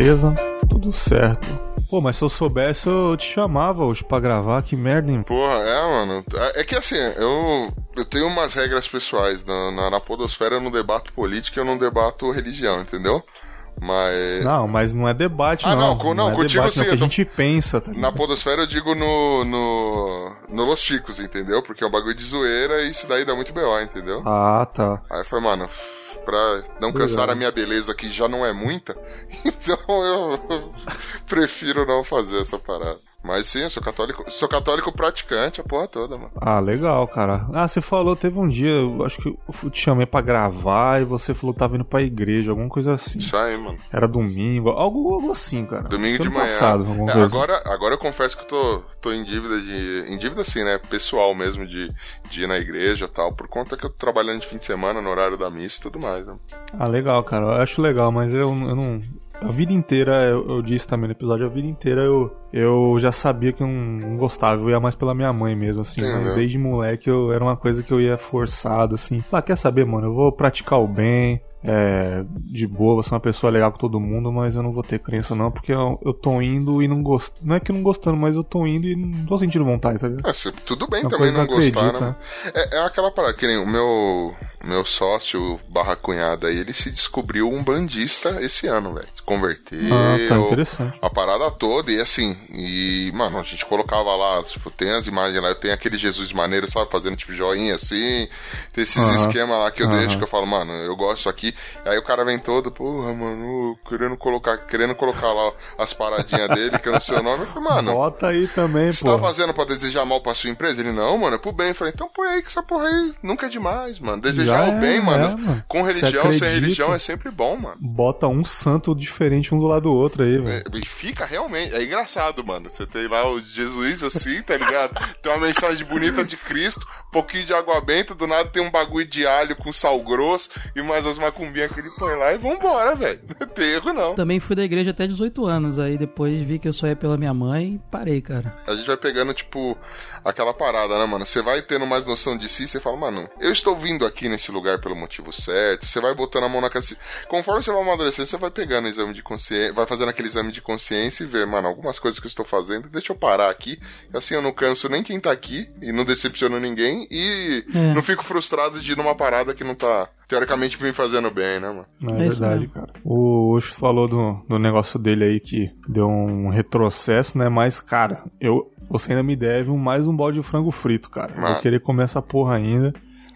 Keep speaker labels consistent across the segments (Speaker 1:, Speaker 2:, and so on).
Speaker 1: Beleza? Tudo certo. Pô, mas se eu soubesse, eu te chamava hoje pra gravar, que merda, hein?
Speaker 2: Porra, é, mano. É que assim, eu, eu tenho umas regras pessoais. Na, na, na podosfera eu não debato política, eu não debato religião, entendeu? Mas.
Speaker 1: Não, mas não é debate, ah, não.
Speaker 2: não, não, não é contigo
Speaker 1: debate,
Speaker 2: sim.
Speaker 1: Não,
Speaker 2: a
Speaker 1: gente pensa, tá
Speaker 2: Na Podosfera eu digo no, no. No Los Chicos, entendeu? Porque é um bagulho de zoeira e isso daí dá muito B.O., entendeu?
Speaker 1: Ah, tá.
Speaker 2: Aí foi, mano, pra não cansar a minha beleza, que já não é muita, então eu prefiro não fazer essa parada. Mas sim, eu sou católico, sou católico praticante, a porra toda, mano.
Speaker 1: Ah, legal, cara. Ah, você falou, teve um dia, eu acho que eu te chamei pra gravar e você falou que tava indo pra igreja, alguma coisa assim.
Speaker 2: Isso aí, mano.
Speaker 1: Era domingo, algo, algo assim, cara.
Speaker 2: Domingo de manhã.
Speaker 1: Passado,
Speaker 2: é, agora, agora eu confesso que eu tô, tô em dívida de. Em dívida assim, né? Pessoal mesmo, de, de ir na igreja e tal, por conta que eu tô trabalhando de fim de semana no horário da missa e tudo mais, né?
Speaker 1: Ah, legal, cara. Eu acho legal, mas eu, eu não a vida inteira, eu, eu, disse também no episódio, a vida inteira eu, eu já sabia que eu não gostava, eu ia mais pela minha mãe mesmo, assim. Né? Desde moleque eu, era uma coisa que eu ia forçado, assim. Ah, quer saber, mano? Eu vou praticar o bem, é, de boa, vou ser uma pessoa legal com todo mundo, mas eu não vou ter crença não, porque eu, eu tô indo e não gosto. Não é que não gostando, mas eu tô indo e não tô sentindo vontade, sabe?
Speaker 2: É, tudo bem uma também não gostar, acredita. né? É, é aquela parada, que nem o meu, meu sócio barra cunhada aí, ele se descobriu um bandista esse ano, velho. Converteu.
Speaker 1: Ah, tá interessante.
Speaker 2: A parada toda, e assim, e, mano, a gente colocava lá, tipo, tem as imagens lá, tem aquele Jesus maneiro, sabe, fazendo tipo joinha assim, tem esses esquemas lá que eu -huh. deixo, que eu falo, mano, eu gosto aqui Aí o cara vem todo, porra, mano, querendo colocar, querendo colocar lá as paradinhas dele, que é no seu nome. Eu falei, mano.
Speaker 1: Bota aí também,
Speaker 2: Você tá fazendo pra desejar mal pra sua empresa? Ele, não, mano, é pro bem. Eu falei, então põe aí que essa porra aí nunca é demais, mano. Desejar Já o bem, é, mano, é, mano, com religião, sem religião é sempre bom, mano.
Speaker 1: Bota um santo diferente um do lado do outro aí, velho.
Speaker 2: É, fica realmente, é engraçado, mano. Você tem lá o Jesus assim, tá ligado? tem uma mensagem bonita de Cristo, pouquinho de água benta, do nada tem um bagulho de alho com sal grosso e mais as macumbinhas que ele põe lá e vambora, velho. Não tem erro, não.
Speaker 3: Também fui da igreja até 18 anos, aí depois vi que eu só ia pela minha mãe e parei, cara.
Speaker 2: A gente vai pegando, tipo, aquela parada, né, mano? Você vai tendo mais noção de si, você fala, mano, eu estou vindo aqui nesse lugar pelo motivo certo. Você vai botando a mão na consciência. Conforme você vai amadurecendo, você vai pegando o exame de consciência, vai fazendo aquele exame de consciência e ver, mano, algumas coisas que eu estou fazendo, deixa eu parar aqui. Assim eu não canso nem quem tá aqui e não decepciono ninguém e é. não fico frustrado de ir numa parada que não tá teoricamente me fazendo bem, né, mano?
Speaker 1: É, é verdade, cara. O Oxo falou do, do negócio dele aí que deu um retrocesso, né? Mas, cara, eu, você ainda me deve um, mais um balde de frango frito, cara. Ah. Eu vou querer comer essa porra ainda.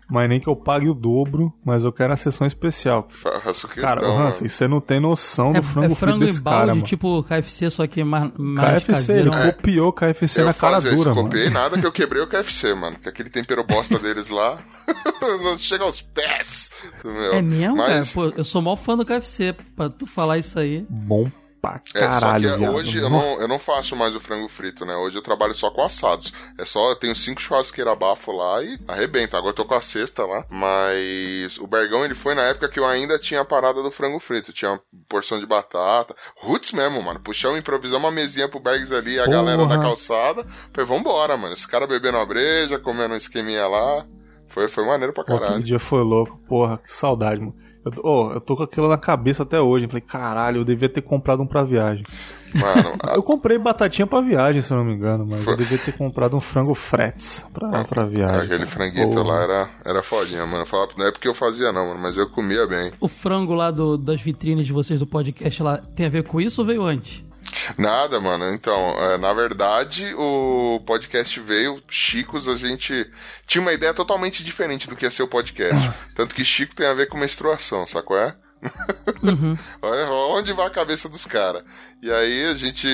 Speaker 1: Mas nem que eu pague o dobro, mas eu quero a sessão especial.
Speaker 2: Faço questão.
Speaker 1: Cara, Hansen, você não tem noção do
Speaker 3: é,
Speaker 1: frango,
Speaker 3: é frango
Speaker 1: frito desse
Speaker 3: balde,
Speaker 1: cara,
Speaker 3: tipo KFC, só que mais, mais
Speaker 1: KFC,
Speaker 3: caseiro.
Speaker 1: ele é. copiou KFC eu na cara dura, isso,
Speaker 2: mano. Eu copiei nada que eu quebrei o KFC, mano. Que aquele tempero bosta deles lá não chega aos pés.
Speaker 3: Meu. É mesmo, mas... cara? Pô, eu sou mal fã do KFC, pra tu falar isso aí.
Speaker 1: Bom pra caralho. É, só que
Speaker 2: hoje eu não, eu não faço mais o frango frito, né? Hoje eu trabalho só com assados. É só, eu tenho cinco churrasqueiras bafo lá e arrebenta. Agora eu tô com a sexta lá. Mas o Bergão, ele foi na época que eu ainda tinha a parada do frango frito. Tinha uma porção de batata. Roots mesmo, mano. Puxamos, improvisamos uma mesinha pro Bergs ali, a Porra. galera da calçada. Falei, vambora, mano. Os caras bebendo a breja, comendo um esqueminha lá. Foi, foi maneiro pra caralho. Aquele
Speaker 1: dia foi louco. Porra, que saudade, mano. Eu, oh, eu tô com aquilo na cabeça até hoje. Eu falei, caralho, eu devia ter comprado um pra viagem. Mano, a... eu comprei batatinha pra viagem, se eu não me engano, mas Foi... eu devia ter comprado um frango frets pra, ah, pra viagem.
Speaker 2: Aquele franguito lá era, era fodinha, mano. Falava, não é porque eu fazia, não, mano, mas eu comia bem.
Speaker 3: O frango lá do, das vitrines de vocês do podcast lá tem a ver com isso ou veio antes?
Speaker 2: Nada, mano. Então, é, na verdade, o podcast veio, Chicos, a gente tinha uma ideia totalmente diferente do que ia ser o podcast. Tanto que Chico tem a ver com menstruação, sacou? É? Uhum. Olha onde vai a cabeça dos caras. E aí a gente,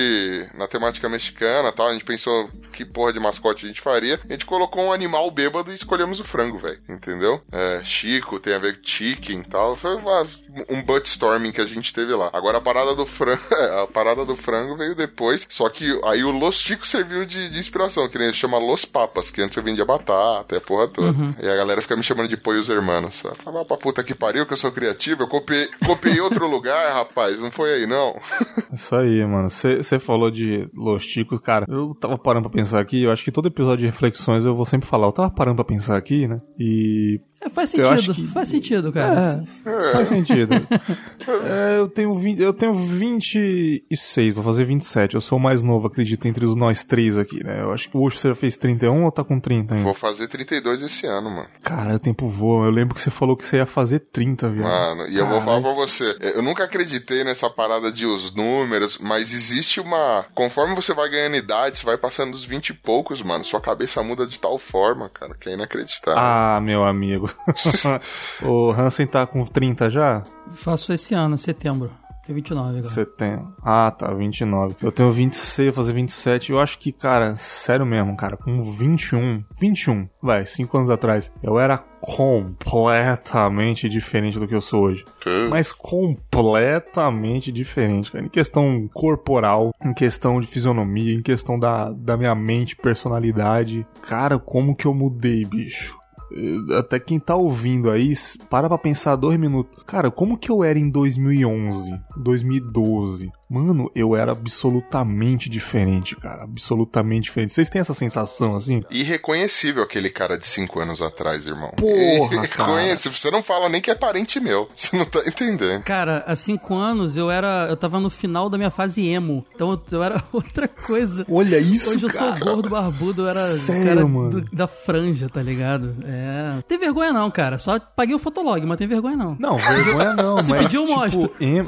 Speaker 2: na temática mexicana tal, a gente pensou que porra de mascote a gente faria. A gente colocou um animal bêbado e escolhemos o frango, velho. Entendeu? É, Chico, tem a ver com chicken e tal. Foi uma, um buttstorming que a gente teve lá. Agora a parada do frango, a parada do frango veio depois. Só que aí o Los Chicos serviu de, de inspiração, que nem chama Los Papas, que antes eu vendia batata, a porra toda. Uhum. E a galera fica me chamando de Poios Hermanos. Falar pra puta que pariu, que eu sou criativo, eu copiei, copiei outro lugar, rapaz. Não foi aí, não.
Speaker 1: Isso aí, mano. Você falou de Los Chicos, cara. Eu tava parando pra pensar aqui. Eu acho que todo episódio de reflexões eu vou sempre falar. Eu tava parando pra pensar aqui, né? E.
Speaker 3: É, faz sentido, que... faz sentido, cara.
Speaker 1: É, faz sentido. é, eu, tenho 20, eu tenho 26, vou fazer 27. Eu sou o mais novo, acredito, entre os nós três aqui, né? Eu acho que o você já fez 31 ou tá com 30 ainda?
Speaker 2: Vou fazer 32 esse ano, mano.
Speaker 1: Cara, o tempo voa. Eu lembro que você falou que você ia fazer 30, viu?
Speaker 2: Mano, e eu vou falar pra você. Eu nunca acreditei nessa parada de os números, mas existe uma. Conforme você vai ganhando idade, você vai passando dos 20 e poucos, mano. Sua cabeça muda de tal forma, cara, que é inacreditável.
Speaker 1: Ah, meu amigo. o Hansen tá com 30 já?
Speaker 3: Faço esse ano, setembro. Tenho 29 agora.
Speaker 1: Setembro. Ah, tá, 29. Eu tenho 26, vou fazer 27. Eu acho que, cara, sério mesmo, cara, com 21, 21, vai, 5 anos atrás, eu era completamente diferente do que eu sou hoje. Mas completamente diferente, cara. Em questão corporal, em questão de fisionomia, em questão da, da minha mente, personalidade. Cara, como que eu mudei, bicho? Eh, até quem tá ouvindo aí, para pra pensar dois minutos. Cara, como que eu era em 2011, 2012? Mano, eu era absolutamente diferente, cara. Absolutamente diferente. Vocês têm essa sensação assim?
Speaker 2: Irreconhecível aquele cara de 5 anos atrás, irmão.
Speaker 1: Porra, cara.
Speaker 2: Você não fala nem que é parente meu. Você não tá entendendo.
Speaker 3: Cara, há 5 anos eu era. Eu tava no final da minha fase emo. Então eu era outra coisa.
Speaker 1: Olha isso,
Speaker 3: Hoje
Speaker 1: cara.
Speaker 3: eu sou gordo, barbudo, eu era
Speaker 1: Sério,
Speaker 3: cara
Speaker 1: mano?
Speaker 3: do, da franja, tá ligado? É. Tem vergonha não, cara. Só paguei o fotolog, mas tem vergonha não.
Speaker 1: Não, vergonha não,
Speaker 3: Se
Speaker 1: mas.
Speaker 3: pedir, eu
Speaker 1: tipo,
Speaker 3: mostro.
Speaker 1: Emo...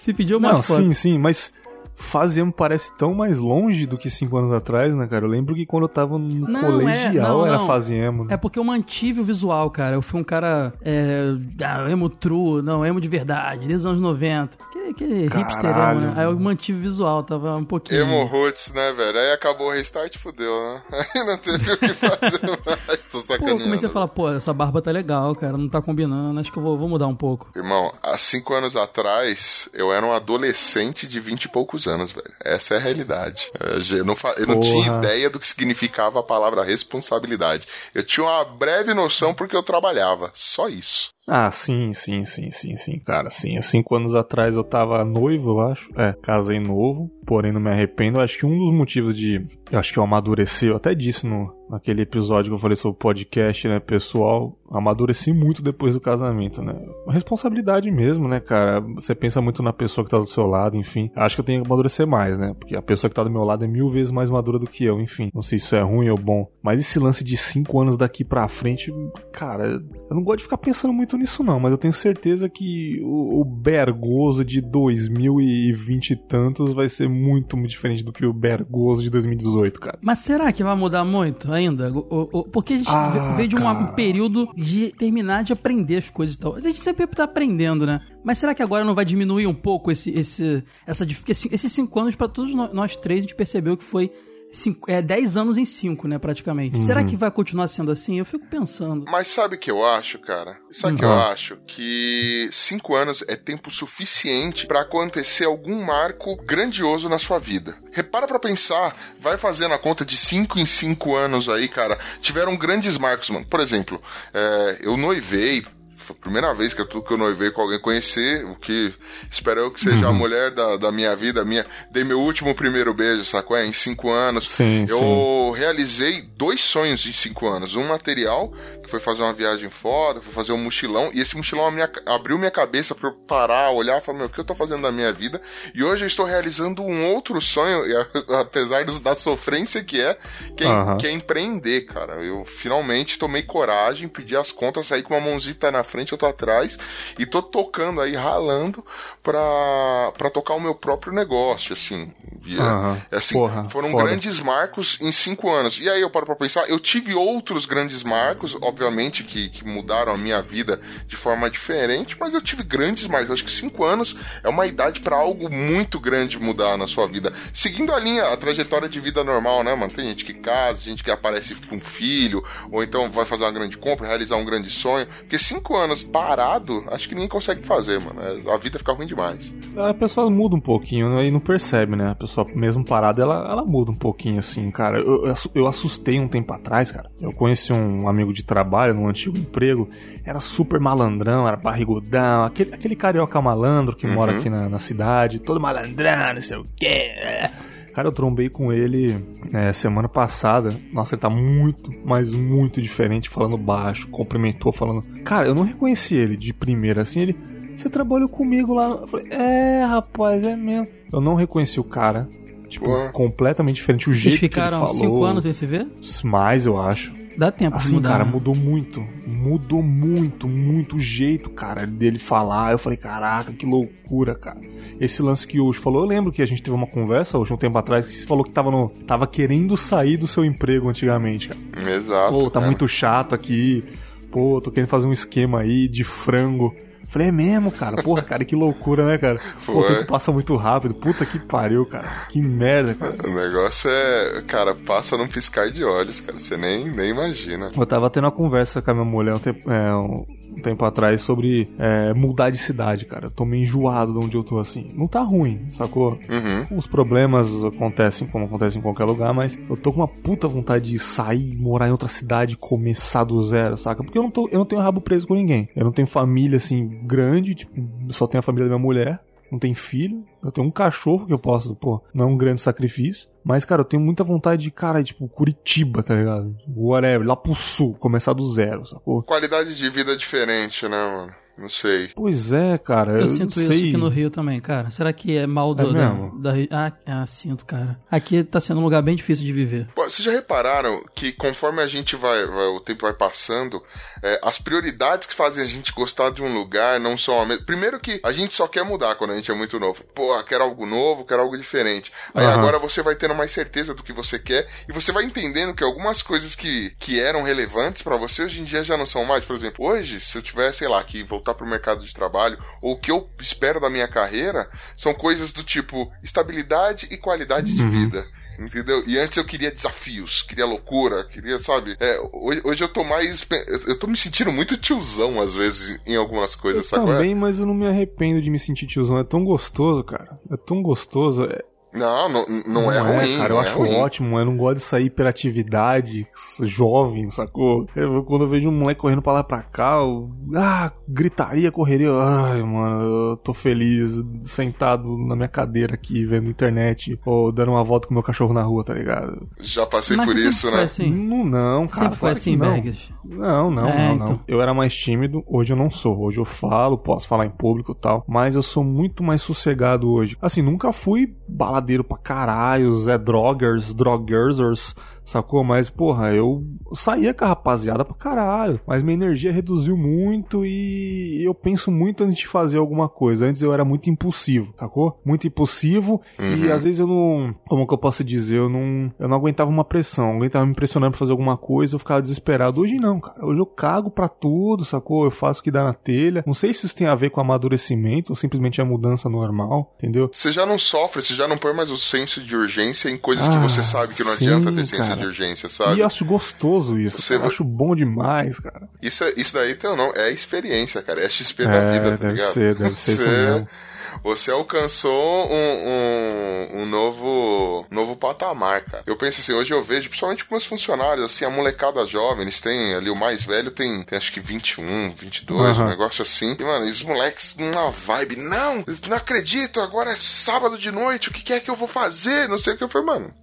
Speaker 3: Se pedir, eu
Speaker 1: Sim, sim, mas fase emo parece tão mais longe do que cinco anos atrás, né, cara? Eu lembro que quando eu tava no
Speaker 3: Não,
Speaker 1: colegial
Speaker 3: é, não,
Speaker 1: era
Speaker 3: não.
Speaker 1: fase emo. Né?
Speaker 3: É porque eu mantive o visual, cara. Eu fui um cara. É, ah, emo true, não, emo de verdade, desde os anos 90. Que, que hipster emo,
Speaker 1: Caralho,
Speaker 3: né? Aí eu mantive o visual, tava um pouquinho.
Speaker 2: Emo Roots, né, velho? Aí acabou o restart, fudeu, né? Aí não teve o que fazer mais. Tô
Speaker 3: Pô,
Speaker 2: sacaneando.
Speaker 3: eu comecei a falar, pô, essa barba tá legal, cara, não tá combinando, acho que eu vou, vou mudar um pouco.
Speaker 2: Irmão, há cinco anos atrás, eu era um adolescente de vinte e poucos anos, velho. Essa é a realidade. Eu não, eu não tinha ideia do que significava a palavra responsabilidade. Eu tinha uma breve noção porque eu trabalhava. Só isso.
Speaker 1: Ah, sim, sim, sim, sim, sim, cara, sim. Há cinco anos atrás eu tava noivo, eu acho. É, casei novo, porém não me arrependo. Acho que um dos motivos de. Eu acho que eu amadureci, eu até disse no, naquele episódio que eu falei sobre o podcast, né, pessoal. Amadureci muito depois do casamento, né? Responsabilidade mesmo, né, cara? Você pensa muito na pessoa que tá do seu lado, enfim. Acho que eu tenho que amadurecer mais, né? Porque a pessoa que tá do meu lado é mil vezes mais madura do que eu, enfim. Não sei se isso é ruim ou bom. Mas esse lance de cinco anos daqui pra frente, cara, eu não gosto de ficar pensando muito nisso, não. Mas eu tenho certeza que o, o Bergoso de 2020 e tantos vai ser muito, muito diferente do que o Bergoso de 2018, cara.
Speaker 3: Mas será que vai mudar muito? O- o- o- Porque a gente
Speaker 1: Ah,
Speaker 3: veio de um período de terminar de aprender as coisas e tal. A gente sempre tá aprendendo, né? Mas será que agora não vai diminuir um pouco esse, esse, essa, esse- esses cinco anos, pra todos nó- nós três, a gente percebeu que foi cinco, é, dez anos em cinco, né, praticamente.
Speaker 1: Uhum.
Speaker 3: Será que vai continuar sendo assim? Eu fico pensando.
Speaker 2: Mas sabe o que eu acho, cara? Sabe o que
Speaker 1: Hum.
Speaker 2: eu
Speaker 1: Ah.
Speaker 2: acho? Que cinco anos é tempo suficiente pra acontecer algum marco grandioso na sua vida. Repara pra pensar, vai fazendo a conta de cinco em cinco anos aí, cara. Tiveram grandes marcos, mano. Por exemplo, é, eu noivei. Foi a primeira vez que eu, que eu noivei com alguém conhecer, o que espero eu que seja
Speaker 1: Uhum.
Speaker 2: a mulher da, da minha vida, minha. Dei meu último primeiro beijo, sacou? É, Em cinco anos.
Speaker 1: Sim,
Speaker 2: eu
Speaker 1: sim.
Speaker 2: realizei dois sonhos em cinco anos. Um material, que foi fazer uma viagem foda, foi fazer um mochilão, e esse mochilão minha- abriu minha cabeça pra eu parar, olhar e falar, meu, o que eu tô fazendo da minha vida? E hoje eu estou realizando um outro sonho, apesar da sofrência que é, que é,
Speaker 1: Aham.
Speaker 2: que é empreender, cara. Eu finalmente tomei coragem, pedi as contas, saí com uma mãozita na frente, outra atrás, e tô tocando aí, ralando pra, pra tocar o meu próprio negócio, assim. E, é- é assim,
Speaker 1: Porra,
Speaker 2: foram
Speaker 1: foda.
Speaker 2: grandes marcos em cinco anos. E aí eu paro pra pensar, eu tive outros grandes marcos, obviamente, que, que mudaram a minha vida de forma diferente, mas eu tive grandes. Eu acho que cinco anos é uma idade pra algo muito grande mudar na sua vida. Seguindo a linha, a trajetória de vida normal, né, mano? Tem gente que casa, gente que aparece com um filho, ou então vai fazer uma grande compra, realizar um grande sonho. Porque cinco anos parado, acho que ninguém consegue fazer, mano. É, A vida fica ruim demais.
Speaker 1: A pessoa muda um pouquinho né, e não percebe, né? A pessoa, mesmo parada, ela, ela muda um pouquinho, assim, cara. Eu, eu, eu assustei um tempo atrás, cara. Eu conheci um amigo de trabalho num antigo emprego. Era super malandrão, era barrigudão. Aquele, aquele carioca malandro que mora aqui na, na cidade. Todo malandrão, não sei o quê. Cara, eu trombei com ele é, semana passada. Nossa, ele tá muito, mas muito diferente, falando baixo, cumprimentou, falando. Cara, eu não reconheci ele de primeira, assim, ele. Você trabalhou comigo lá. Eu falei, é, rapaz, é mesmo. Eu não reconheci o cara. Tipo, completamente diferente. O
Speaker 3: Vocês
Speaker 1: jeito
Speaker 3: ficaram
Speaker 1: que ele falou.
Speaker 3: cinco anos sem se ver?
Speaker 1: Mais, eu acho.
Speaker 3: Dá tempo
Speaker 1: Assim,
Speaker 3: mudar.
Speaker 1: cara,
Speaker 3: né?
Speaker 1: mudou muito. Mudou muito, muito o jeito, cara, dele falar. Eu falei, caraca, que loucura, cara. Esse lance que o Ucho falou, eu lembro que a gente teve uma conversa, hoje um tempo atrás, que você falou que tava, no, tava querendo sair do seu emprego antigamente, cara.
Speaker 2: Exato.
Speaker 1: Pô, tá
Speaker 2: cara.
Speaker 1: muito chato aqui. Pô, tô querendo fazer um esquema aí de frango. Falei, é mesmo, cara. Porra, cara, que loucura, né, cara? Pô, o tempo passa muito rápido. Puta que pariu, cara. Que merda, cara.
Speaker 2: O negócio é, cara, passa num piscar de olhos, cara. Você nem, nem imagina.
Speaker 1: Eu tava tendo uma conversa com a minha mulher um tempo, é, um tempo atrás sobre é, mudar de cidade, cara. Eu tô meio enjoado de onde eu tô assim. Não tá ruim, sacou?
Speaker 2: Uhum.
Speaker 1: Os problemas acontecem como acontecem em qualquer lugar, mas eu tô com uma puta vontade de sair, morar em outra cidade, começar do zero, saca? Porque eu não, tô, eu não tenho rabo preso com ninguém. Eu não tenho família assim grande, tipo, só tenho a família da minha mulher. Não tenho filho, eu tenho um cachorro que eu posso, pô, não é um grande sacrifício. Mas, cara, eu tenho muita vontade de, cara, tipo, Curitiba, tá ligado? Whatever, lá pro sul, começar do zero, sacou?
Speaker 2: Qualidade de vida diferente, né, mano? Não sei.
Speaker 1: Pois é, cara. Eu,
Speaker 3: Eu sinto
Speaker 1: não
Speaker 3: isso
Speaker 1: sei.
Speaker 3: aqui no Rio também, cara. Será que é mal do,
Speaker 1: É
Speaker 3: da, da, ah, ah, sinto, cara. Aqui tá sendo um lugar bem difícil de viver.
Speaker 2: Pô, Vocês já repararam que conforme a gente vai, vai- o tempo vai passando, é, as prioridades que fazem a gente gostar de um lugar não são a mesma. Primeiro que a gente só quer mudar quando a gente é muito novo. Pô, quero algo novo, quero algo diferente. Aí
Speaker 1: Aham.
Speaker 2: agora você vai tendo mais certeza do que você quer e você vai entendendo que algumas coisas que, que eram relevantes pra você hoje em dia já não são mais. Por exemplo, hoje, se eu tiver, sei lá, que voltar pro mercado de trabalho ou o que eu espero da minha carreira, são coisas do tipo estabilidade e qualidade de vida. Entendeu? E antes eu queria desafios, queria loucura, queria, sabe? É, hoje, hoje eu tô mais. Eu tô me sentindo muito tiozão, às vezes, em algumas coisas,
Speaker 1: Eu
Speaker 2: sabe? é?
Speaker 1: também, mas eu não me arrependo de me sentir tiozão. É tão gostoso, cara. É tão gostoso. É,
Speaker 2: Não, não, não, é ruim.
Speaker 1: cara.
Speaker 2: não
Speaker 1: eu
Speaker 2: é
Speaker 1: acho
Speaker 2: ruim.
Speaker 1: ótimo. Eu não gosto dessa hiperatividade jovem, sacou? Eu- quando eu vejo um moleque correndo pra lá e pra cá, eu- ah, gritaria, correria. Ai, mano, eu tô feliz sentado na minha cadeira aqui, vendo internet ou dando uma volta com meu cachorro na rua, tá ligado?
Speaker 2: Já passei
Speaker 3: Mas
Speaker 2: por isso, né?
Speaker 3: assim.
Speaker 1: Não, não, cara.
Speaker 3: Sempre foi assim,
Speaker 1: não.
Speaker 3: Bergs.
Speaker 1: Não, não,
Speaker 3: É,
Speaker 1: não,
Speaker 3: então.
Speaker 1: não. Eu era mais tímido, hoje eu não sou. Hoje eu falo, posso falar em público e tal, mas eu sou muito mais sossegado hoje. Assim, nunca fui baladeiro pra caralho, Zé Drogers, Drogersers, sacou? Mas, porra, eu saía com a rapaziada pra caralho, mas minha energia reduziu muito e eu penso muito antes de fazer alguma coisa. Antes eu era muito impulsivo, sacou? Muito impulsivo e às vezes eu não, como que eu posso dizer, eu não, eu não aguentava uma pressão, alguém tava me pressionando pra fazer alguma coisa, eu ficava desesperado. Hoje não, cara. Hoje eu cago pra tudo, sacou? Eu faço o que dá na telha. Não sei se isso tem a ver com amadurecimento ou simplesmente a mudança normal, entendeu?
Speaker 2: Você já não sofre, você já não põe mais o senso de urgência em coisas que
Speaker 1: Ah,
Speaker 2: você sabe que não
Speaker 1: sim,
Speaker 2: adianta ter senso
Speaker 1: cara.
Speaker 2: de urgência,
Speaker 1: E
Speaker 2: sabe?
Speaker 1: eu acho gostoso isso.
Speaker 2: Você
Speaker 1: cara. Eu
Speaker 2: vai-
Speaker 1: acho bom demais, cara.
Speaker 2: Isso, é- isso daí ou não? É experiência, cara. É XP da
Speaker 1: É,
Speaker 2: vida, tá
Speaker 1: deve
Speaker 2: ligado?
Speaker 1: ser, deve ser
Speaker 2: Você-
Speaker 1: mesmo.
Speaker 2: Você alcançou um, um, um novo, novo patamar, cara. Eu penso assim, hoje eu vejo, principalmente com meus funcionários, assim, a molecada jovem, eles têm ali, o mais velho tem, tem acho que 21, 22, um
Speaker 1: Aham.
Speaker 2: negócio assim. E, mano, os moleques numa vibe, não, não acredito, agora é sábado de noite, o que, que é que eu vou fazer? Não sei o que eu falei, mano.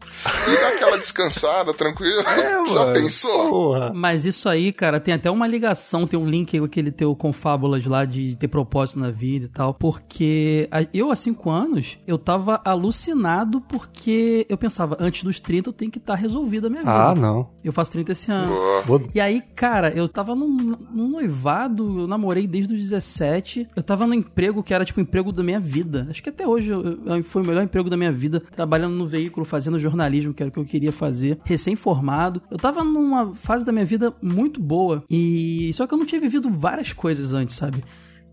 Speaker 2: E dá aquela descansada, tranquila. Já
Speaker 1: É, mano,
Speaker 2: pensou?
Speaker 1: Porra.
Speaker 3: Mas isso aí, cara, tem até uma ligação, tem um link aquele teu com fábulas lá de ter propósito na vida e tal. Porque eu, há cinco anos, eu tava alucinado porque eu pensava, antes dos 30 eu tenho que estar resolvido a minha vida.
Speaker 1: Ah, não.
Speaker 3: Eu faço 30 esse ano.
Speaker 2: Boa.
Speaker 3: E aí, cara, eu tava num, num noivado, eu namorei desde os 17. Eu tava num emprego que era tipo o emprego da minha vida. Acho que até hoje eu- eu- foi o melhor emprego da minha vida, trabalhando no veículo, fazendo jornalismo, que era o que eu queria fazer, recém-formado. Eu tava numa fase da minha vida muito boa. E só que eu não tinha vivido várias coisas antes, sabe?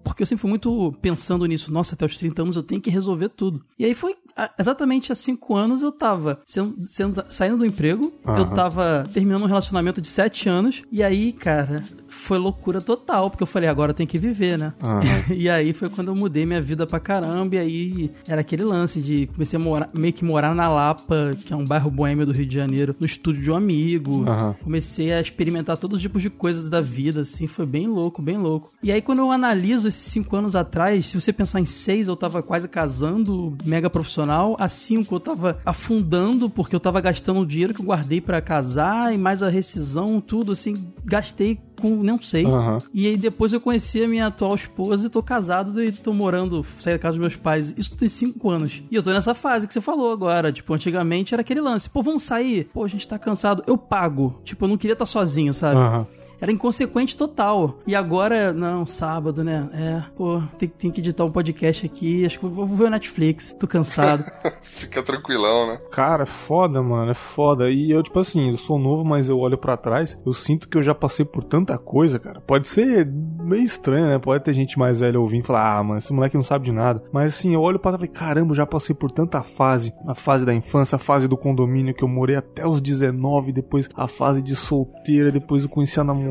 Speaker 3: Porque eu sempre fui muito pensando nisso. Nossa, até os 30 anos eu tenho que resolver tudo. E aí foi exatamente há 5 anos eu tava sendo, sendo- saindo do emprego. Eu
Speaker 1: Aham.
Speaker 3: tava terminando um relacionamento de 7 anos. E aí, cara, foi loucura total, porque eu falei, agora tem que viver, né? Uhum. e aí foi quando eu mudei minha vida pra caramba, e aí era aquele lance de comecei a morar, meio que morar na Lapa, que é um bairro boêmio do Rio de Janeiro, no estúdio de um amigo. Uhum. Comecei a experimentar todos os tipos de coisas da vida, assim, foi bem louco, bem louco. E aí quando eu analiso esses cinco anos atrás, se você pensar em seis, eu tava quase casando, mega profissional, a cinco eu tava afundando, porque eu tava gastando o dinheiro que eu guardei para casar, e mais a rescisão, tudo, assim, gastei com não sei. Uhum. E aí depois eu conheci a minha atual esposa e tô casado e tô morando, saí da casa dos meus pais. Isso tem cinco anos. E eu tô nessa fase que você falou agora. Tipo, antigamente era aquele lance. Pô, vamos sair? Pô, a gente tá cansado. Eu pago. Tipo, eu não queria estar tá sozinho, sabe? Uhum era inconsequente total. E agora, não, sábado, né? É, pô, tem, tem que editar um podcast aqui. Acho que vou, vou ver o Netflix. Tô cansado.
Speaker 2: Fica tranquilão, né?
Speaker 1: Cara, é foda, mano. É foda. E eu, tipo assim, eu sou novo, mas eu olho para trás. Eu sinto que eu já passei por tanta coisa, cara. Pode ser meio estranho, né? Pode ter gente mais velha ouvindo e falar, ah, mano, esse moleque não sabe de nada. Mas assim, eu olho pra trás e falei, caramba, eu já passei por tanta fase. A fase da infância, a fase do condomínio que eu morei até os 19, depois a fase de solteira, depois eu conheci a namorada.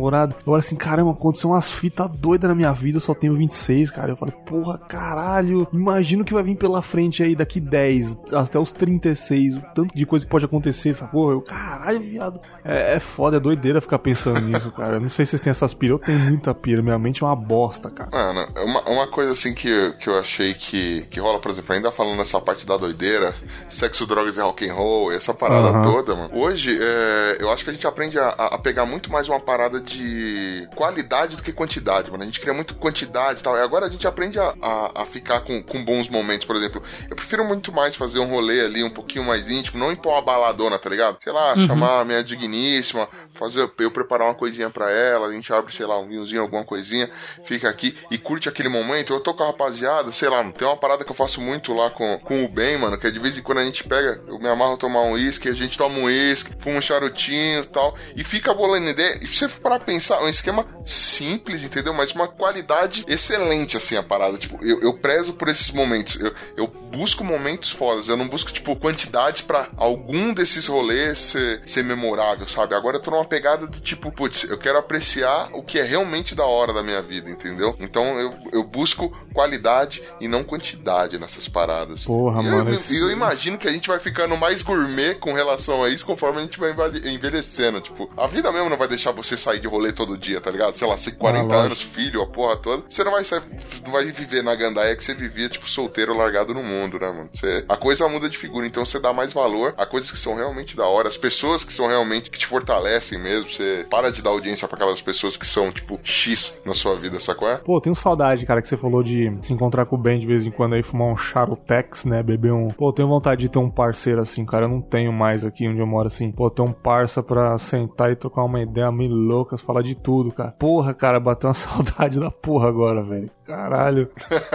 Speaker 1: Eu olho assim, caramba, aconteceu umas fitas doidas na minha vida, eu só tenho 26, cara. Eu falei, porra, caralho, imagino que vai vir pela frente aí daqui 10, até os 36, o tanto de coisa que pode acontecer, sacou? Eu, caralho, viado. É, é foda, é doideira ficar pensando nisso, cara. Eu não sei se vocês têm essas piras, eu tenho muita pira, minha mente é uma bosta, cara.
Speaker 2: Mano, uma, uma coisa assim que, que eu achei que, que rola, por exemplo, ainda falando nessa parte da doideira, sexo, drogas e rock and roll, essa parada uhum. toda, mano. Hoje, é, eu acho que a gente aprende a, a pegar muito mais uma parada de qualidade do que quantidade, mano. A gente cria muito quantidade e tal. E agora a gente aprende a, a, a, ficar com, com bons momentos, por exemplo. Eu prefiro muito mais fazer um rolê ali um pouquinho mais íntimo, não impor uma baladona, tá ligado? Sei lá, uhum. chamar a minha digníssima, fazer eu preparar uma coisinha pra ela, a gente abre, sei lá, um vinhozinho, alguma coisinha, fica aqui e curte aquele momento. Eu tô com a rapaziada, sei lá, tem uma parada que eu faço muito lá com, com o Ben, mano, que é de vez em quando a gente pega, eu me amarro a tomar um uísque, a gente toma um uísque, fuma um charutinho e tal, e fica bolando ideia. E se você for parar pensar, um esquema simples, entendeu? Mas uma qualidade excelente, assim, a parada. Tipo, eu, eu prezo por esses momentos. Eu, eu busco momentos fodas. Eu não busco, tipo, quantidades para algum desses rolês ser, ser memorável, sabe? Agora eu tô numa pegada do tipo, putz, eu quero apreciar o que é realmente da hora da minha vida, entendeu? Então eu, eu busco qualidade e não quantidade nessas paradas.
Speaker 1: Porra, e mano.
Speaker 2: Eu, esse... eu imagino que a gente vai ficando mais gourmet com relação a isso conforme a gente vai envelhecendo. Tipo, a vida mesmo não vai deixar você sair de rolê todo dia, tá ligado? Sei lá, 40 ah, anos, filho, a porra toda. Você não vai sair, não vai viver na gandaia que você vivia, tipo, solteiro, largado no mundo, né, mano? Você, a coisa muda de figura, então você dá mais valor a coisas que são realmente da hora, as pessoas que são realmente, que te fortalecem mesmo. Você para de dar audiência para aquelas pessoas que são, tipo, X na sua vida, sacou? É?
Speaker 1: Pô, tenho saudade, cara, que você falou de se encontrar com o Ben de vez em quando aí, fumar um charutex, né, beber um... Pô, tenho vontade de ter um parceiro assim, cara, eu não tenho mais aqui onde eu moro assim. Pô, ter um parça pra sentar e trocar uma ideia meio louca, falar de tudo, cara. Porra, cara, bateu uma saudade da porra agora, velho. Caralho.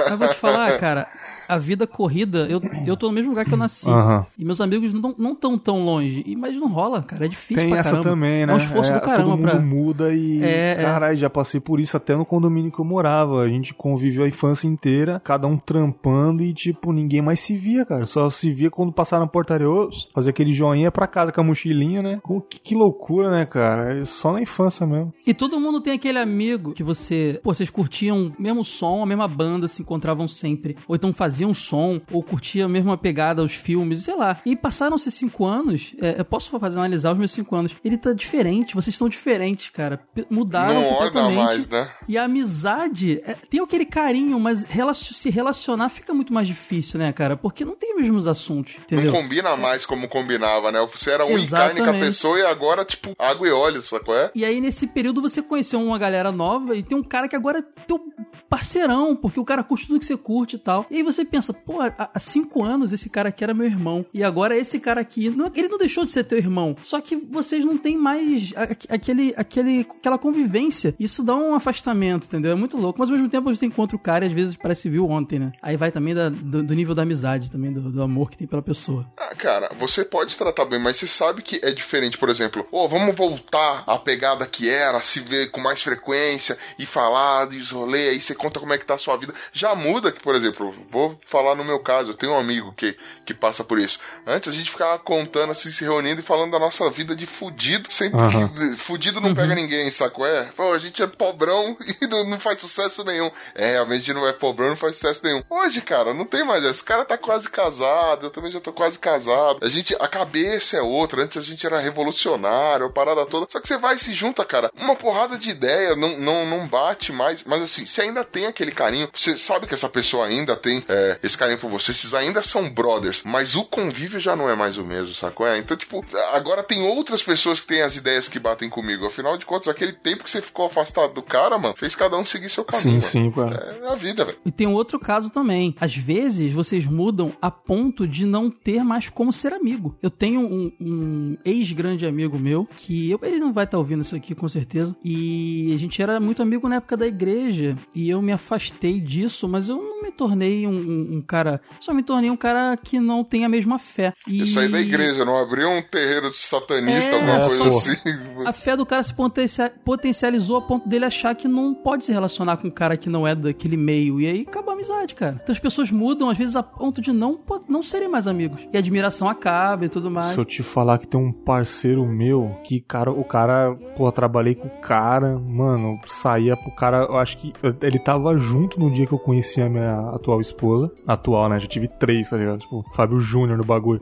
Speaker 3: Eu vou te falar, cara, a vida corrida, eu, eu tô no mesmo lugar que eu nasci. Uhum. E meus amigos não, não tão tão longe. E, mas não rola, cara. É difícil
Speaker 1: Tem
Speaker 3: pra
Speaker 1: essa
Speaker 3: caramba.
Speaker 1: também, né?
Speaker 3: É um esforço
Speaker 1: é,
Speaker 3: do caramba
Speaker 1: todo mundo
Speaker 3: pra...
Speaker 1: muda e... É, é. caralho, já passei por isso até no condomínio que eu morava. A gente conviveu a infância inteira, cada um trampando e, tipo, ninguém mais se via, cara. Só se via quando passava na portaria, fazer aquele joinha pra casa com a mochilinha, né? Que, que loucura, né, cara? É só na infância mesmo.
Speaker 3: E todo mundo tem aquele amigo que você... Pô, vocês curtiam o mesmo som, a mesma banda, se encontravam sempre. Ou então faziam som, ou curtia a mesma pegada aos filmes, sei lá. E passaram-se cinco anos, é, eu posso fazer analisar os meus cinco anos. Ele tá diferente, vocês estão diferentes, cara. Mudaram Não completamente. mais, né? E a amizade, é, tem aquele carinho, mas se relacionar fica muito mais difícil, né, cara? Porque não tem os mesmos assuntos, entendeu?
Speaker 2: Não combina mais como combinava, né? Você era um Exatamente. carne com a pessoa e agora, tipo, água e óleo, sacou? É?
Speaker 3: E aí, nesse período, você conheceu uma galera nova e tem um cara que agora é teu parceirão, porque o cara curte tudo que você curte e tal. E aí você pensa, pô, há, cinco anos esse cara aqui era meu irmão. E agora esse cara aqui, não, ele não deixou de ser teu irmão. Só que vocês não têm mais aquele, aquele, aquela convivência. Isso dá um afastamento, entendeu? É muito louco. Mas ao mesmo tempo você encontra o cara e às vezes parece viu ontem, né? Aí vai também da, do, do, nível da amizade, também do, do, amor que tem pela pessoa.
Speaker 2: Ah, cara, você pode tratar bem, mas você sabe que é diferente, por exemplo, ô, oh, vamos voltar à pegada que era, se ver com mais frequência e falar, isolê, aí você conta como é que tá a sua vida. Já muda que, por exemplo, vou falar no meu caso, eu tenho um amigo que, que passa por isso. Antes a gente ficava contando assim, se reunindo e falando da nossa vida de fudido, sempre uhum. que fudido não uhum. pega ninguém, saco? É, pô, a gente é pobrão e não, não faz sucesso nenhum. É, realmente a gente não é pobrão, não faz sucesso nenhum. Hoje, cara, não tem mais essa. O cara tá quase casado, eu também já tô quase casado. A gente, a cabeça é outra. Antes a gente era revolucionário, a parada toda. Só que você vai e se junta, cara. Uma porrada de ideia, não, não, não bate mais. Mas assim, você ainda tem aquele carinho. Você sabe que essa pessoa ainda tem é, esse carinho por você. Vocês ainda são brothers. Mas o convívio já não é mais o mesmo, sacou? É, então, tipo, agora tem outras pessoas que têm as ideias que batem comigo. Afinal de contas, aquele tempo que você ficou afastado do cara, mano, fez cada um seguir seu caminho.
Speaker 1: Sim, sim, cara.
Speaker 2: É, é a vida, velho.
Speaker 3: E tem um outro caso também. Às vezes vocês mudam a ponto de não ter mais como ser amigo. Eu tenho um, um ex-grande amigo meu que eu, ele não vai estar tá ouvindo isso aqui com certeza. E a gente era muito amigo na época da igreja e eu me afastei disso, mas eu não me tornei um, um, um cara. Só me tornei um cara que não tem a mesma fé.
Speaker 2: E... Isso aí da igreja, não abriu um terreiro satanista, é, alguma coisa assim.
Speaker 3: A fé do cara se potencializou a ponto dele achar que não pode se relacionar com um cara que não é daquele meio. E aí acabou a amizade, cara. Então as pessoas mudam, às vezes, a ponto de não, não serem mais amigos. E a admiração acaba e tudo mais.
Speaker 1: Se eu te falar que tem um parceiro meu que, cara, o cara, pô, trabalhei com o cara, mano, saía pro cara, eu acho que ele tava junto no dia que eu conheci a minha atual esposa. Atual, né? Já tive três, tá ligado? Tipo, Fábio Júnior no bagulho.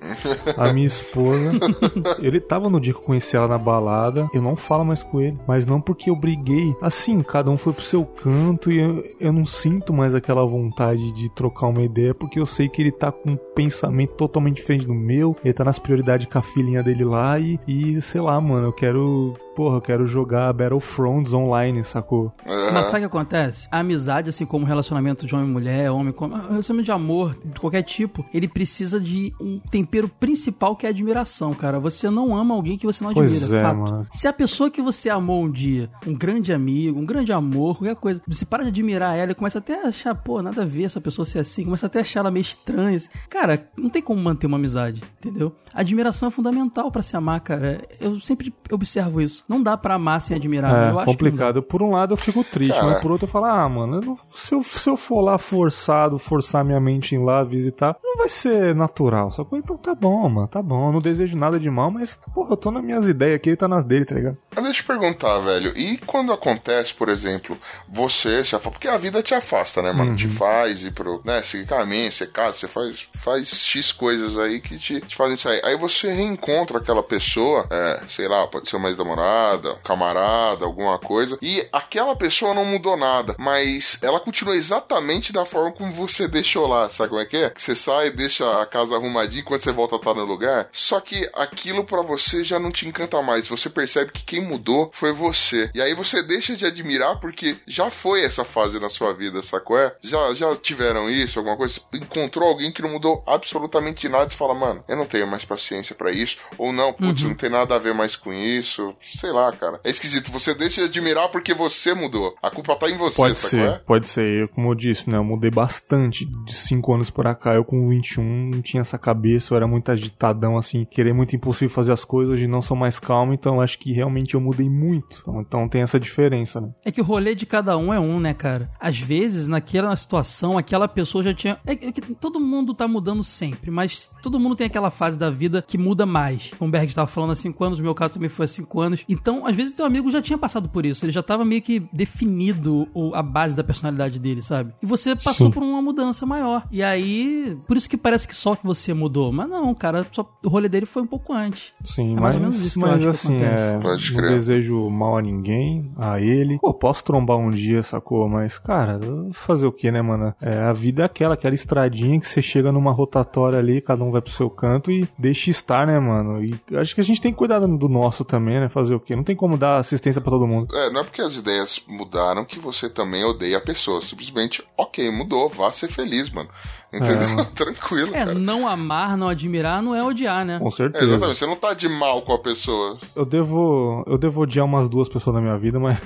Speaker 1: A minha esposa, ele tava no dia que eu conheci ela na balada, eu não falo mais com ele, mas não porque eu briguei. Assim, cada um foi pro seu canto e eu, eu não sinto mais aquela vontade de trocar uma ideia, porque eu sei que ele tá com um pensamento totalmente diferente do meu, ele tá nas prioridades com a filhinha dele lá e, e sei lá, mano, eu quero porra, eu quero jogar Battlefronts online, sacou?
Speaker 3: Uhum. Mas sabe o que acontece? A amizade, assim como relacionamento de homem e mulher, homem com. Relacionamento de amor, de qualquer tipo, ele precisa de um tempero principal que é a admiração, cara. Você não ama alguém que você não admira,
Speaker 1: pois é, fato. Mano.
Speaker 3: Se a pessoa que você amou um dia, um grande amigo, um grande amor, qualquer coisa, você para de admirar ela e começa até a achar, pô, nada a ver essa pessoa ser assim, começa até a achar ela meio estranha. Assim. Cara, não tem como manter uma amizade, entendeu? A admiração é fundamental para se amar, cara. Eu sempre observo isso. Não dá pra amar sem admirar.
Speaker 1: É complicado. Por um lado eu fico triste, Cara. mas por outro eu falo, ah, mano, eu não, se, eu, se eu for lá forçado, forçar minha mente em lá visitar, não vai ser natural, sacou? Então tá bom, mano, tá bom. Eu não desejo nada de mal, mas, porra, eu tô nas minhas ideias aqui, ele tá nas dele, tá ligado?
Speaker 2: Mas deixa eu te perguntar, velho, e quando acontece, por exemplo, você se afasta, porque a vida te afasta, né, mano? Uhum. Te faz ir pro, né, seguir caminho, você casa, você faz, faz X coisas aí que te, te fazem sair. Aí você reencontra aquela pessoa, é, sei lá, pode ser uma ex-namorada, camarada, alguma coisa. E aquela pessoa não mudou nada, mas ela continua exatamente da forma como você deixou lá. Sabe como é que é? Que você sai, deixa a casa arrumadinha quando você volta a estar no lugar. Só que aquilo para você já não te encanta mais. Você percebe que quem mudou foi você. E aí você deixa de admirar porque já foi essa fase na sua vida, sacou? É? Já, já tiveram isso, alguma coisa? Encontrou alguém que não mudou absolutamente nada e fala, mano, eu não tenho mais paciência para isso. Ou não, putz, uhum. não tem nada a ver mais com isso. Sei lá, cara. É esquisito. Você deixa de admirar porque você mudou. A culpa tá em você,
Speaker 1: Pode ser, é? pode ser. Eu, como eu disse, né? Eu mudei bastante de 5 anos pra cá. Eu com 21 não tinha essa cabeça, eu era muito agitadão, assim, querer muito impulsivo fazer as coisas e não sou mais calmo, então acho que realmente eu mudei muito. Então, então tem essa diferença, né?
Speaker 3: É que o rolê de cada um é um, né, cara? Às vezes, naquela situação, aquela pessoa já tinha. É, é que todo mundo tá mudando sempre, mas todo mundo tem aquela fase da vida que muda mais. Como o Berg estava falando há 5 anos, no meu caso também foi há 5 anos. Então, às vezes, teu amigo já tinha passado por isso. Ele já tava meio que definido a base da personalidade dele, sabe? E você passou Sim. por uma mudança maior. E aí, por isso que parece que só que você mudou. Mas não, cara, só, o rolê dele foi um pouco antes.
Speaker 1: Sim, é mais mas, ou menos isso mas assim, é, não desejo mal a ninguém, a ele. Pô, posso trombar um dia, sacou? Mas, cara, fazer o que, né, mano? É, a vida é aquela, aquela estradinha que você chega numa rotatória ali, cada um vai pro seu canto e deixa estar, né, mano? E acho que a gente tem que cuidar do nosso também, né? Fazer o quê? Não tem como dar assistência para todo mundo.
Speaker 2: É, não é porque as ideias mudaram que você também odeia a pessoa. Simplesmente, ok, mudou, vá ser feliz, mano. Entendeu? É. Tranquilo.
Speaker 3: É,
Speaker 2: cara.
Speaker 3: não amar, não admirar, não é odiar, né?
Speaker 1: Com certeza. É,
Speaker 2: exatamente, você não tá de mal com a pessoa.
Speaker 1: Eu devo. Eu devo odiar umas duas pessoas na minha vida, mas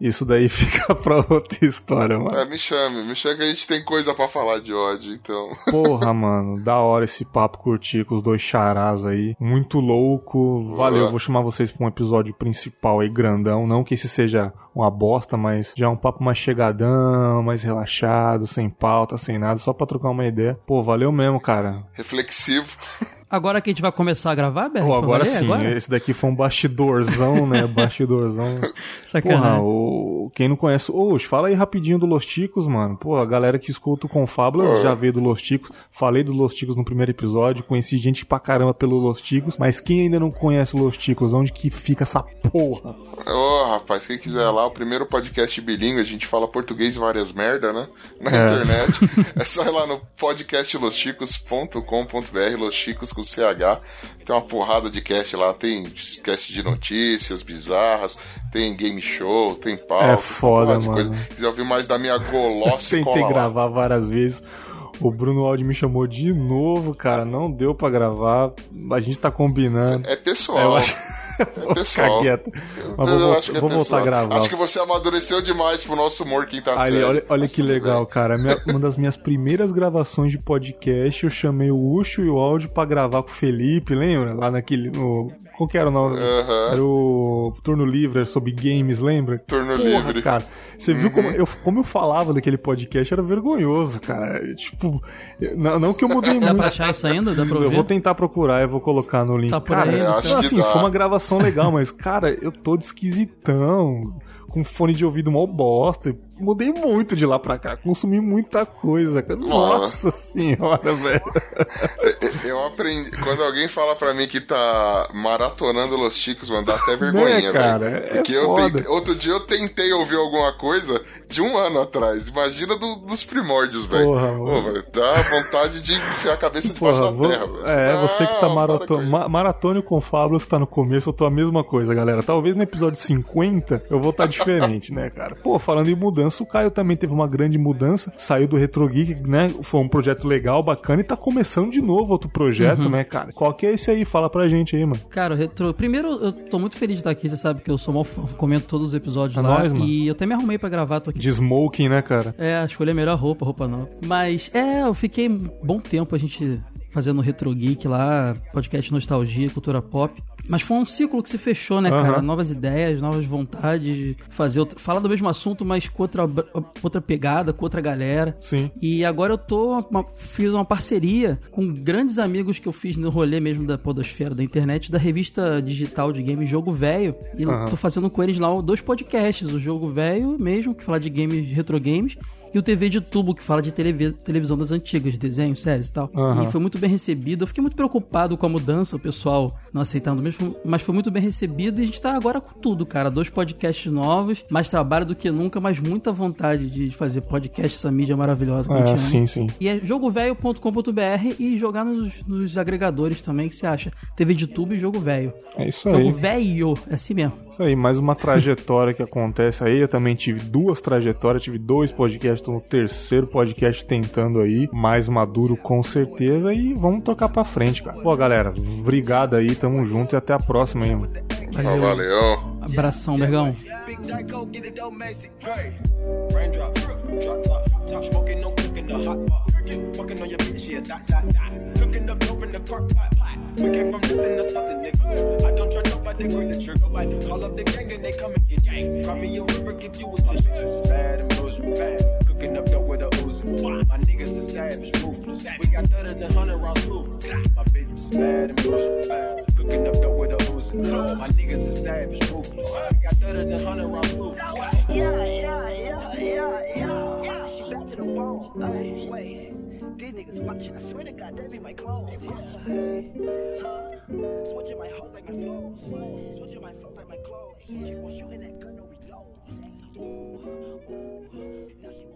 Speaker 1: isso daí fica pra outra história, mano.
Speaker 2: É, me chame, me chame que a gente tem coisa para falar de ódio, então.
Speaker 1: Porra, mano, da hora esse papo curtir com os dois charás aí. Muito louco. Valeu, uhum. vou chamar vocês pra um episódio principal aí, grandão. Não que esse seja uma bosta, mas já é um papo mais chegadão, mais relaxado, sem pauta, sem nada, só pra trocar uma ideia. Pô, valeu mesmo, cara.
Speaker 2: Reflexivo.
Speaker 3: Agora que a gente vai começar a gravar, Berg?
Speaker 1: Oh, agora sim, agora? esse daqui foi um bastidorzão, né? Bastidorzão.
Speaker 3: Sacanagem. Porra,
Speaker 1: o... quem não conhece... Ô, fala aí rapidinho do Los Ticos, mano. Pô, a galera que escuta o Confábulas já veio do Los Ticos. Falei do Los Ticos no primeiro episódio, conheci gente pra caramba pelo Los Ticos, mas quem ainda não conhece o Los Ticos, onde que fica essa porra?
Speaker 2: Ô, oh, rapaz, quem quiser lá, o primeiro podcast bilíngue, a gente fala português e várias merda, né? Na é. internet. é só ir lá no podcastlosticos.com.br, Los Chicos com CH. Tem uma porrada de cast lá, tem cast de notícias bizarras, tem game show, tem pauta.
Speaker 1: É foda, mano. Coisa.
Speaker 2: Quiser ouvir mais da minha golossa,
Speaker 1: Tentei gravar lá. várias vezes. O Bruno Aldi me chamou de novo, cara. Não deu para gravar. A gente tá combinando.
Speaker 2: É pessoal. É, eu acho...
Speaker 1: É pessoal. Quieto. Mas vou, acho que é vou voltar a gravar.
Speaker 2: Acho que você amadureceu demais pro nosso humor quinta tá série.
Speaker 1: Olha, olha que legal, bem. cara. Minha, uma das minhas primeiras gravações de podcast, eu chamei o Ucho e o áudio para gravar com o Felipe, lembra? Lá naquele. No, qual que era o nome? Uhum. Era o Turno Livre, sobre games, lembra?
Speaker 2: Turno Porra, Livre.
Speaker 1: cara. Você uhum. viu como eu, como eu falava daquele podcast? Era vergonhoso, cara. Tipo, não, não que eu mudei muito. Dá
Speaker 3: pra achar isso ainda? Dá pra ouvir?
Speaker 1: Eu vou tentar procurar, eu vou colocar no link.
Speaker 3: Tá por cara, aí,
Speaker 1: assim, foi uma gravação legal, mas, cara, eu tô de esquisitão com fone de ouvido mal bosta. Mudei muito de lá pra cá, consumi muita coisa. Nossa senhora, velho.
Speaker 2: Eu aprendi. Quando alguém fala pra mim que tá maratonando Los Chicos, mano, dá até vergonha,
Speaker 1: né, cara?
Speaker 2: velho. Porque é eu tentei, outro dia eu tentei ouvir alguma coisa de um ano atrás. Imagina do, dos primórdios, velho. Porra, Pô, dá vontade de enfiar a cabeça debaixo Porra, da vou... terra, velho.
Speaker 1: É, ah, você que tá maratona. Ma maratônio com Fábulos tá no começo, eu tô a mesma coisa, galera. Talvez no episódio 50 eu vou estar tá diferente, né, cara? Pô, falando em mudança, o Caio também teve uma grande mudança, saiu do Retro Geek, né? Foi um projeto legal, bacana, e tá começando de novo outro projeto, uhum. né, cara? Qual que é esse aí? Fala pra gente aí, mano.
Speaker 3: Cara, o Retro. Primeiro, eu tô muito feliz de estar aqui, você sabe que eu sou mal fã, comento todos os episódios é lá. Nós, mano. E eu até me arrumei pra gravar, tô aqui.
Speaker 1: De smoking, né, cara?
Speaker 3: É, escolhi a melhor roupa, roupa não. Mas, é, eu fiquei bom tempo a gente fazendo Retro Geek lá, podcast Nostalgia, Cultura Pop. Mas foi um ciclo que se fechou, né, cara? Novas ideias, novas vontades, fazer outra, falar do mesmo assunto, mas com outra, outra pegada, com outra galera.
Speaker 1: Sim.
Speaker 3: E agora eu tô uma, fiz uma parceria com grandes amigos que eu fiz no rolê mesmo da podosfera da internet, da revista digital de game Jogo Velho. E uhum. tô fazendo com eles lá dois podcasts, o Jogo Velho mesmo, que fala de games, retro games, e o TV de tubo, que fala de televisão das antigas, desenhos, séries e tal. Uhum. E foi muito bem recebido. Eu fiquei muito preocupado com a mudança, o pessoal não aceitando mesmo, mas foi muito bem recebido e a gente tá agora com tudo, cara. Dois podcasts novos, mais trabalho do que nunca, mas muita vontade de fazer podcast, essa mídia maravilhosa.
Speaker 1: É, sim, sim.
Speaker 3: E é jogovelho.com.br e jogar nos, nos, agregadores também, que você acha. TV de tubo e Jogo Velho.
Speaker 1: É isso aí.
Speaker 3: Jogo Velho, é assim mesmo.
Speaker 1: Isso aí, mais uma trajetória que acontece aí. Eu também tive duas trajetórias, tive dois podcasts tô no terceiro podcast tentando aí, mais maduro com certeza e vamos tocar pra frente, cara. Pô, galera, obrigado aí, tamo junto e até a próxima aí, mano.
Speaker 2: Valeu. Valeu.
Speaker 3: Abração, Bergão. Fucking on your bitch, yeah, that, that, that. Cooking up dope in the crock pot, pot. We came from nothing to something, nigga. I don't trust nobody, green the trigger. I call up the gang and they come and get gang. Cry me a river, give you a tissue. Bad. We got thudders and hundred rounds too. My bitch is mad and bruising. Cooking up dope with a oozing. My niggas is savage, ruthless. We got thudders and hundred rounds too. Yeah, yeah, yeah, yeah, yeah. She back to the wall. Hey, wait. These niggas watching, I swear to God, they be my clothes. Yeah. Switching my heart like my clothes. Switching my flow like my clothes. She was shooting that gun, no reload. Ooh, ooh, now she